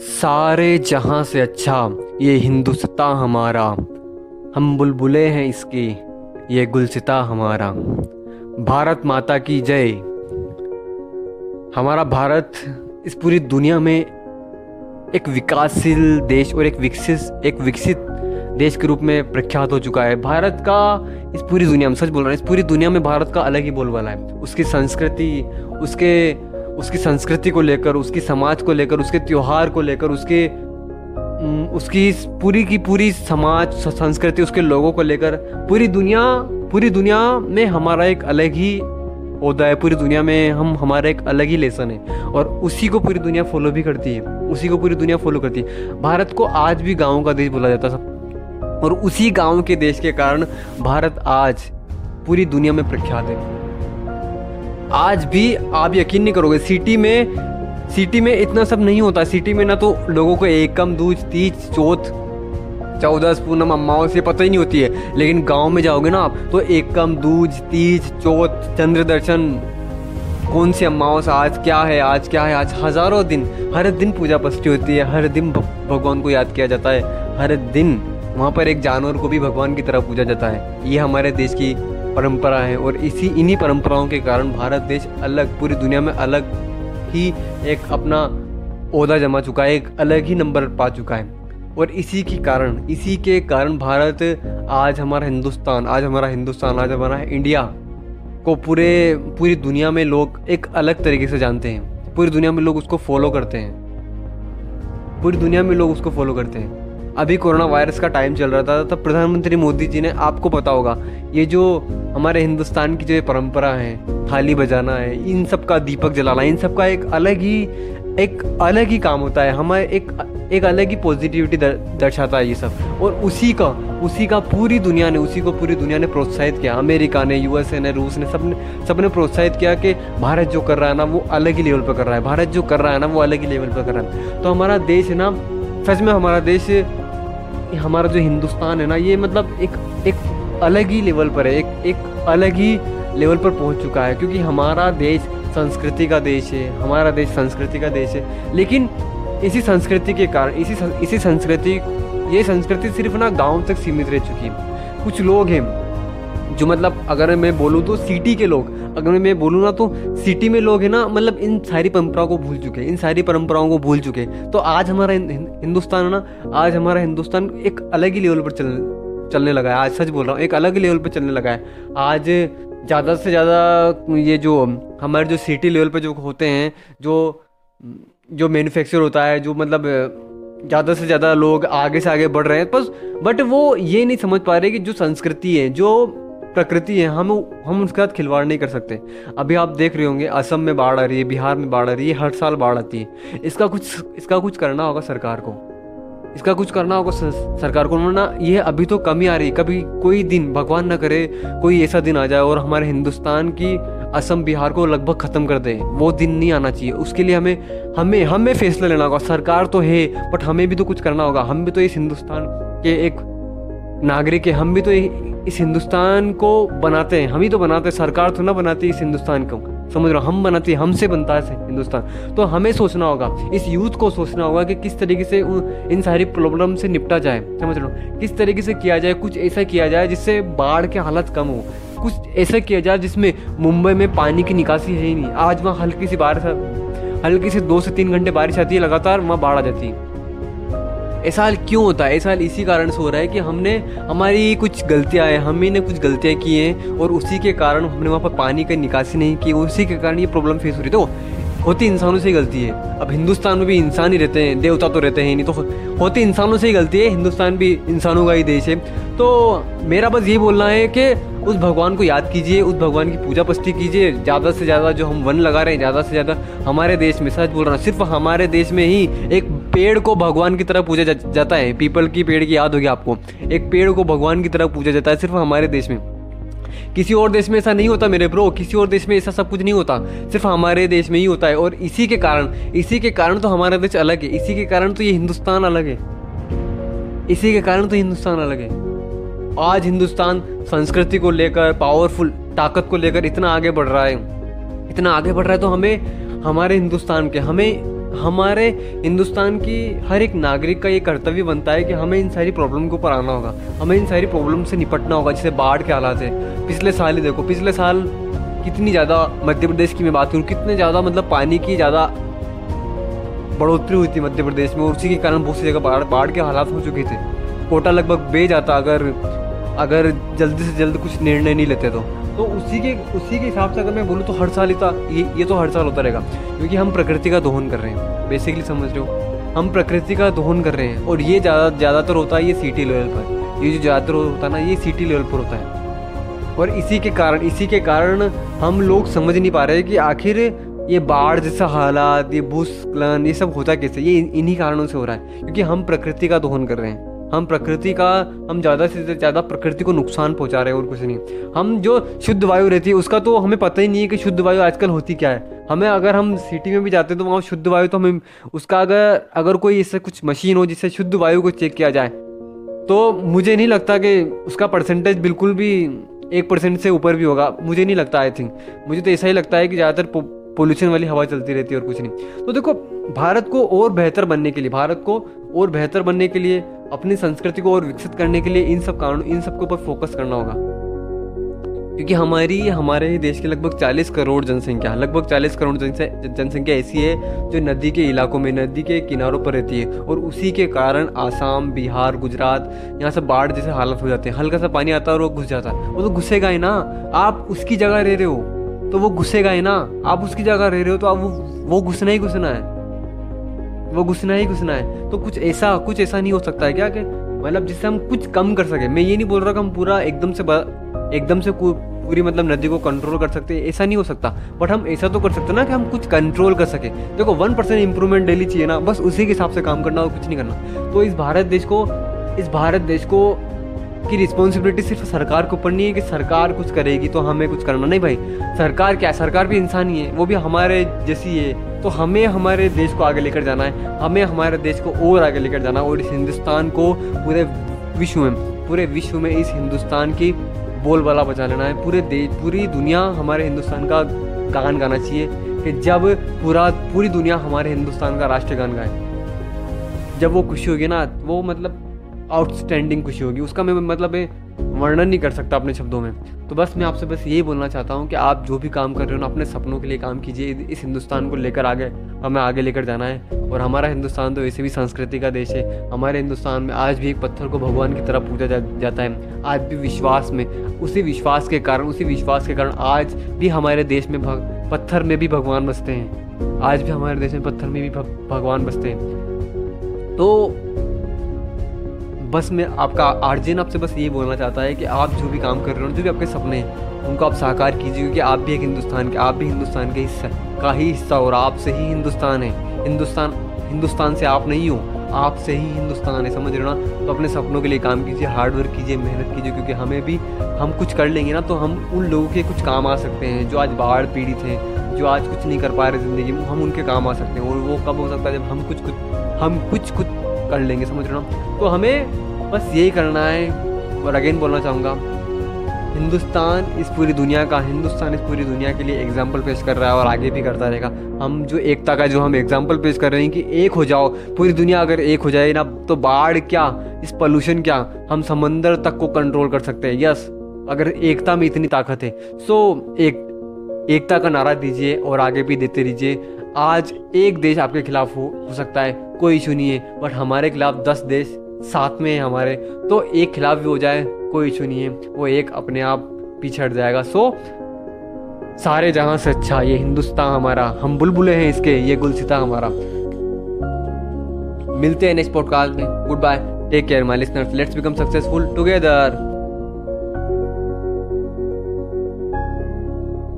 सारे जहाँ से अच्छा ये हिंदुस्ता हमारा। हम बुलबुले हैं इसके, ये गुलसिता हमारा। भारत माता की जय। हमारा भारत इस पूरी दुनिया में एक विकासशील देश और एक विकसित एक विकसित देश के रूप में प्रख्यात हो चुका है। भारत का इस पूरी दुनिया में, सच बोल रहा है, इस पूरी दुनिया में भारत का अलग ही बोलबाला है। उसकी संस्कृति, उसके उसकी संस्कृति को लेकर, उसकी समाज को लेकर, उसके त्यौहार को लेकर, उसके उसकी पूरी की पूरी समाज संस्कृति, उसके लोगों को लेकर पूरी दुनिया पूरी दुनिया में हमारा एक अलग ही होता है। पूरी दुनिया में हम, हमारा एक अलग ही लेसन है और उसी को पूरी दुनिया फॉलो भी करती है। उसी को पूरी दुनिया फॉलो करती है। भारत को आज भी गाँव का देश बोला जाता है और उसी गाँव के देश के कारण भारत आज पूरी दुनिया में प्रख्यात है। आज भी आप यकीन नहीं करोगे सिटी में सिटी में इतना सब नहीं होता। सिटी में ना तो लोगों को एकम, दूज, तीज, चौथ, चौदह, पूनम, अम्माओं से पता ही नहीं होती है। लेकिन गाँव में जाओगे ना आप तो एकम, दूज, तीज, चौथ, चंद्र दर्शन, कौन सी अम्माओं से, आज क्या है, आज क्या है? आज हज़ारों दिन, हर दिन पूजा पस्ती होती है, हर दिन भगवान को याद किया जाता है, हर दिन वहाँ पर एक जानवर को भी भगवान की तरह पूजा जाता है। ये हमारे देश की परंपरा है और इसी इन्हीं परंपराओं के कारण भारत देश अलग, पूरी दुनिया में अलग ही एक अपना ओहदा जमा चुका है, एक अलग ही नंबर पा चुका है। और इसी के कारण, इसी के कारण भारत आज हमारा हिंदुस्तान, आज हमारा हिंदुस्तान, आज हमारा इंडिया को पूरे, पूरी दुनिया में लोग एक अलग तरीके से जानते हैं। पूरी दुनिया में लोग उसको फॉलो करते हैं। पूरी दुनिया में लोग उसको फॉलो करते हैं। अभी कोरोना वायरस का टाइम चल रहा था, तब प्रधानमंत्री मोदी जी ने आपको पता होगा, ये जो हमारे हिंदुस्तान की जो ये परंपरा है, थाली बजाना है, इन सब का दीपक जलाना, इन सब का एक अलग ही, एक अलग ही काम होता है, हमारे एक एक अलग ही पॉजिटिविटी दर्शाता है ये सब। और उसी का उसी का पूरी दुनिया ने, उसी को पूरी दुनिया ने प्रोत्साहित किया। अमेरिका ने यूएसए ने, रूस ने, सबने सबने प्रोत्साहित किया कि भारत जो कर रहा है ना, वो अलग ही लेवल पर कर रहा है। भारत जो कर रहा है ना, वो अलग ही लेवल पर कर रहा है। तो हमारा देश है ना, सच में हमारा देश हमारा जो हिंदुस्तान है ना, ये मतलब एक एक अलग ही लेवल पर है, एक एक अलग ही लेवल पर पहुँच चुका है, क्योंकि हमारा देश संस्कृति का देश है, हमारा देश संस्कृति का देश है। लेकिन इसी संस्कृति के कारण, इसी इसी संस्कृति, ये संस्कृति सिर्फ़ ना गाँव तक सीमित रह चुकी है। कुछ लोग हैं, जो मतलब अगर मैं बोलूँ तो सिटी के लोग अगर मैं बोलूँ ना तो सिटी में लोग हैं ना मतलब इन सारी परंपराओं को भूल चुके हैं, इन सारी परंपराओं को भूल चुके हैं। तो आज हमारा हिंदुस्तान है ना, आज हमारा हिंदुस्तान एक अलग ही लेवल पर चल, चलने लगा है। आज सच बोल रहा हूँ, एक अलग ही लेवल पर चलने लगा है। आज ज़्यादा से ज़्यादा ये जो, हमारे जो सिटी लेवल पर जो होते हैं, जो जो मैन्युफैक्चर होता है, जो मतलब ज़्यादा से ज़्यादा लोग आगे से आगे बढ़ रहे हैं, बस बट वो ये नहीं समझ पा रहे कि जो संस्कृति है, जो प्रकृति है, हम हम उसके साथ खिलवाड़ नहीं कर सकते। अभी आप देख रहे होंगे, असम में बाढ़ आ रही है, बिहार में बाढ़ आ रही है, हर साल बाढ़ आती है। इसका कुछ इसका कुछ करना होगा सरकार को। इसका कुछ करना होगा सरकार को। ना ये अभी तो कमी आ रही कभी कोई दिन भगवान ना करे, कोई ऐसा दिन आ जाए और हमारे हिंदुस्तान की असम, बिहार को लगभग ख़त्म कर दे। वो दिन नहीं आना चाहिए। उसके लिए हमें हमें हमें फैसला लेना होगा। सरकार तो है बट हमें भी तो कुछ करना होगा। हम भी तो इस हिंदुस्तान के एक नागरिक है, हम भी तो इस हिंदुस्तान को बनाते हैं। हम ही तो बनाते हैं। सरकार तो ना बनाती इस हिंदुस्तान को। समझ रहा हम बनाते हैं हमसे बनता है हिंदुस्तान। तो हमें सोचना होगा, इस यूथ को सोचना होगा कि किस तरीके से इन सारी प्रॉब्लम से निपटा जाए। समझ लो किस तरीके से किया जाए, कुछ ऐसा किया जाए जिससे बाढ़ के हालत कम हो। कुछ ऐसा किया जाए जिसमें मुंबई में पानी की निकासी है ही नहीं। आज वहाँ हल्की सी बारिश हल्की से दो से तीन घंटे बारिश आती है, लगातार वहाँ बाढ़ आ जाती है। ऐसा हाल क्यों होता है? ऐसा हाल इसी कारण से हो रहा है कि हमने, हमारी कुछ गलतियाँ हैं हम ही ने कुछ गलतियाँ की हैं और उसी के कारण हमने वहाँ पर पानी की निकासी नहीं की, उसी के कारण ये प्रॉब्लम फेस हो रही तो होती इंसानों से ही गलती है। अब हिंदुस्तान में भी इंसान ही रहते हैं, देवता तो रहते हैं नहीं तो होती इंसानों से ही गलती है, हिंदुस्तान भी इंसानों का ही देश है। तो मेरा बस ये बोलना है कि उस भगवान को याद कीजिए, उस भगवान की पूजा पस्ती कीजिए, ज़्यादा से ज़्यादा जो हम वन लगा रहे हैं, ज़्यादा से ज़्यादा हमारे देश में, सच बोल रहा हूँ, सिर्फ़ हमारे देश में ही एक पेड़ को भगवान की तरह पूजा जा, जाता है। पीपल की पेड़ की याद होगी आपको। एक पेड़ को भगवान की तरह पूजा जाता है सिर्फ़ हमारे देश में। किसी और देश में ऐसा नहीं होता मेरे ब्रो किसी और देश में ऐसा सब कुछ नहीं होता। सिर्फ़ हमारे देश में ही होता है और इसी के कारण इसी के कारण तो हमारा देश अलग है। इसी के कारण तो ये हिंदुस्तान अलग है। इसी के कारण तो हिंदुस्तान अलग है। आज हिंदुस्तान संस्कृति को लेकर पावरफुल ताकत को लेकर इतना आगे बढ़ रहा है। इतना आगे बढ़ रहा है तो हमें हमारे हिंदुस्तान के हमें हमारे हिंदुस्तान की हर एक नागरिक का ये कर्तव्य बनता है कि हमें इन सारी प्रॉब्लम के ऊपर आना होगा। हमें इन सारी प्रॉब्लम से निपटना होगा, जैसे बाढ़ के हालात है। पिछले साल ही देखो, पिछले साल कितनी ज़्यादा मध्य प्रदेश की मैं बात करूँ, कितने ज़्यादा मतलब पानी की ज़्यादा बढ़ोतरी हुई थी मध्य प्रदेश में, और उसी के कारण बहुत सी जगह बाढ़ बाढ़ के हालात हो चुके थे। कोटा लगभग बे जाता अगर अगर जल्दी से जल्द कुछ निर्णय नहीं लेते तो। तो उसी के उसी के हिसाब से अगर मैं बोलूँ तो हर साल इतना ये ये तो हर साल होता रहेगा। क्योंकि हम प्रकृति का दोहन कर रहे हैं। बेसिकली समझ रहे हो? हम प्रकृति का दोहन कर रहे हैं। और ये ज़्यादा ज़्यादातर होता है ये सिटी लेवल पर। ये जो ज़्यादातर होता है ना, ये सिटी लेवल पर होता है। और इसी के कारण, इसी के कारण हम लोग समझ नहीं पा रहे कि आखिर ये बाढ़ जैसा हालात, ये भूस्खलन, ये सब होता कैसे? ये इन्हीं कारणों से हो रहा है। क्योंकि हम प्रकृति का दोहन कर रहे हैं। हम प्रकृति का, हम ज़्यादा से ज़्यादा प्रकृति को नुकसान पहुँचा रहे हैं और कुछ नहीं। हम जो शुद्ध वायु रहती है, उसका तो हमें पता ही नहीं है कि शुद्ध वायु आजकल होती क्या है। हमें अगर हम सिटी में भी जाते हैं तो वहाँ शुद्ध वायु तो हमें, उसका अगर अगर कोई इससे कुछ मशीन हो जिससे शुद्ध वायु को चेक किया जाए तो मुझे नहीं लगता कि उसका परसेंटेज बिल्कुल भी एक परसेंट से ऊपर भी होगा। मुझे नहीं लगता आई थिंक मुझे तो ऐसा ही लगता है कि ज़्यादातर पोल्यूशन वाली हवा चलती रहती है और कुछ नहीं। तो देखो, भारत को और बेहतर बनने के लिए, भारत को और बेहतर बनने के लिए अपनी संस्कृति को और विकसित करने के लिए इन सब कारण, इन सब के ऊपर फोकस करना होगा। क्योंकि हमारी, हमारे ही देश के लगभग 40 करोड़ जनसंख्या, लगभग 40 करोड़ जनसंख्या ऐसी है जो नदी के इलाकों में, नदी के किनारों पर रहती है और उसी के कारण आसाम, बिहार, गुजरात यहाँ से बाढ़ जैसे हालत हो जाते हैं। हल्का सा पानी आता है और वो घुस जाता है। वो तो घुसेगा ही ना। आप उसकी जगह रह रहे हो तो वो घुसेगा ही ना। आप उसकी जगह रह रहे हो तो आप वो घुसना ही घुसना है। वो घुसना ही घुसना है। तो कुछ ऐसा कुछ ऐसा नहीं हो सकता है क्या कि मतलब जिससे हम कुछ कम कर सके। मैं ये नहीं बोल रहा कि हम पूरा एकदम से एकदम से पूरी मतलब नदी को कंट्रोल कर सकते ऐसा नहीं हो सकता। बट हम ऐसा तो कर सकते ना कि हम कुछ कंट्रोल कर सके। देखो वन परसेंट इंप्रूवमेंट डेली चाहिए ना, बस उसी के हिसाब से काम करना और कुछ नहीं करना। तो इस भारत देश को, इस भारत देश को, की रिस्पॉन्सिबिलिटी सिर्फ़ सरकार के ऊपर नहीं है कि सरकार कुछ करेगी तो हमें कुछ करना। नहीं भाई, सरकार क्या सरकार भी इंसान ही है, वो भी हमारे जैसी है। तो हमें हमारे देश को आगे लेकर जाना है। हमें हमारे देश को और आगे लेकर जाना है और इस हिंदुस्तान को पूरे विश्व में, पूरे विश्व में इस हिंदुस्तान की बोलबाला बचा लेना है। पूरे देश पूरी दुनिया हमारे हिंदुस्तान का गान गाना चाहिए कि जब पूरा, पूरी दुनिया हमारे हिंदुस्तान का राष्ट्रीय गान गाए। जब वो खुशी होगी ना, वो मतलब आउटस्टैंडिंग खुशी होगी। उसका मैं मतलब वर्णन नहीं कर सकता अपने शब्दों में। तो बस मैं आपसे बस यही बोलना चाहता हूँ कि आप जो भी काम कर रहे हो ना अपने सपनों के लिए काम कीजिए। इस हिंदुस्तान को लेकर आगे हमें आगे लेकर जाना है। और हमारा हिंदुस्तान तो वैसे भी संस्कृति का देश है। हमारे हिंदुस्तान में आज भी एक पत्थर को भगवान की तरह पूजा जा, जाता है। आज भी विश्वास में उसी विश्वास के कारण उसी विश्वास के कारण आज भी हमारे देश में पत्थर में भी भगवान बसते हैं। आज भी हमारे देश में पत्थर में भी भगवान बसते हैं। तो बस मैं आपका आर्जन आपसे बस ये बोलना चाहता है कि आप जो भी काम कर रहे हो, जो भी आपके सपने हैं, उनको आप साकार कीजिए, क्योंकि आप भी एक हिंदुस्तान के, आप भी हिंदुस्तान के हिस्सा, का ही हिस्सा हो और आपसे ही हिंदुस्तान है। हिंदुस्तान हिंदुस्तान से आप नहीं हो, आपसे ही हिंदुस्तान है, समझ रहे हो ना? तो अपने सपनों के लिए काम कीजिए हार्ड वर्क कीजिए, मेहनत कीजिए, क्योंकि हमें भी, हम कुछ कर लेंगे ना तो हम उन लोगों के कुछ काम आ सकते हैं, जो आज बाढ़ पीड़ित हैं, जो आज कुछ नहीं कर पा रहे ज़िंदगी में, हम उनके काम आ सकते हैं, और वो कब हो सकता है जब हम कुछ कुछ, हम कुछ कुछ कर लेंगे समझ रहे तो हमें बस यही करना है। और अगेन बोलना चाहूँगा हिंदुस्तान इस पूरी दुनिया का हिंदुस्तान इस पूरी दुनिया के लिए एग्ज़ाम्पल पेश कर रहा है और आगे भी करता रहेगा। हम जो एकता का जो हम एग्ज़ाम्पल पेश कर रहे हैं कि एक हो जाओ पूरी दुनिया अगर एक हो जाए ना तो बाढ़ क्या इस पोल्यूशन क्या हम समंदर तक को कंट्रोल कर सकते हैं। यस अगर एकता में इतनी ताकत है। सो एक एकता का नारा दीजिए और आगे भी देते रहिए। आज एक देश आपके खिलाफ हो, हो सकता है। कोई इशू नहीं है बट हमारे खिलाफ दस देश साथ में है हमारे तो एक खिलाफ भी हो जाए, कोई इशू नहीं है, वो एक अपने आप पीछे हट जाएगा। सो सारे जहाँ से अच्छा ये हिंदुस्तान हमारा, हम बुलबुले हैं इसके, ये गुलसिता हमारा। मिलते हैं नेक्स्ट पॉडकास्ट में good bye take care my listeners let's become successful together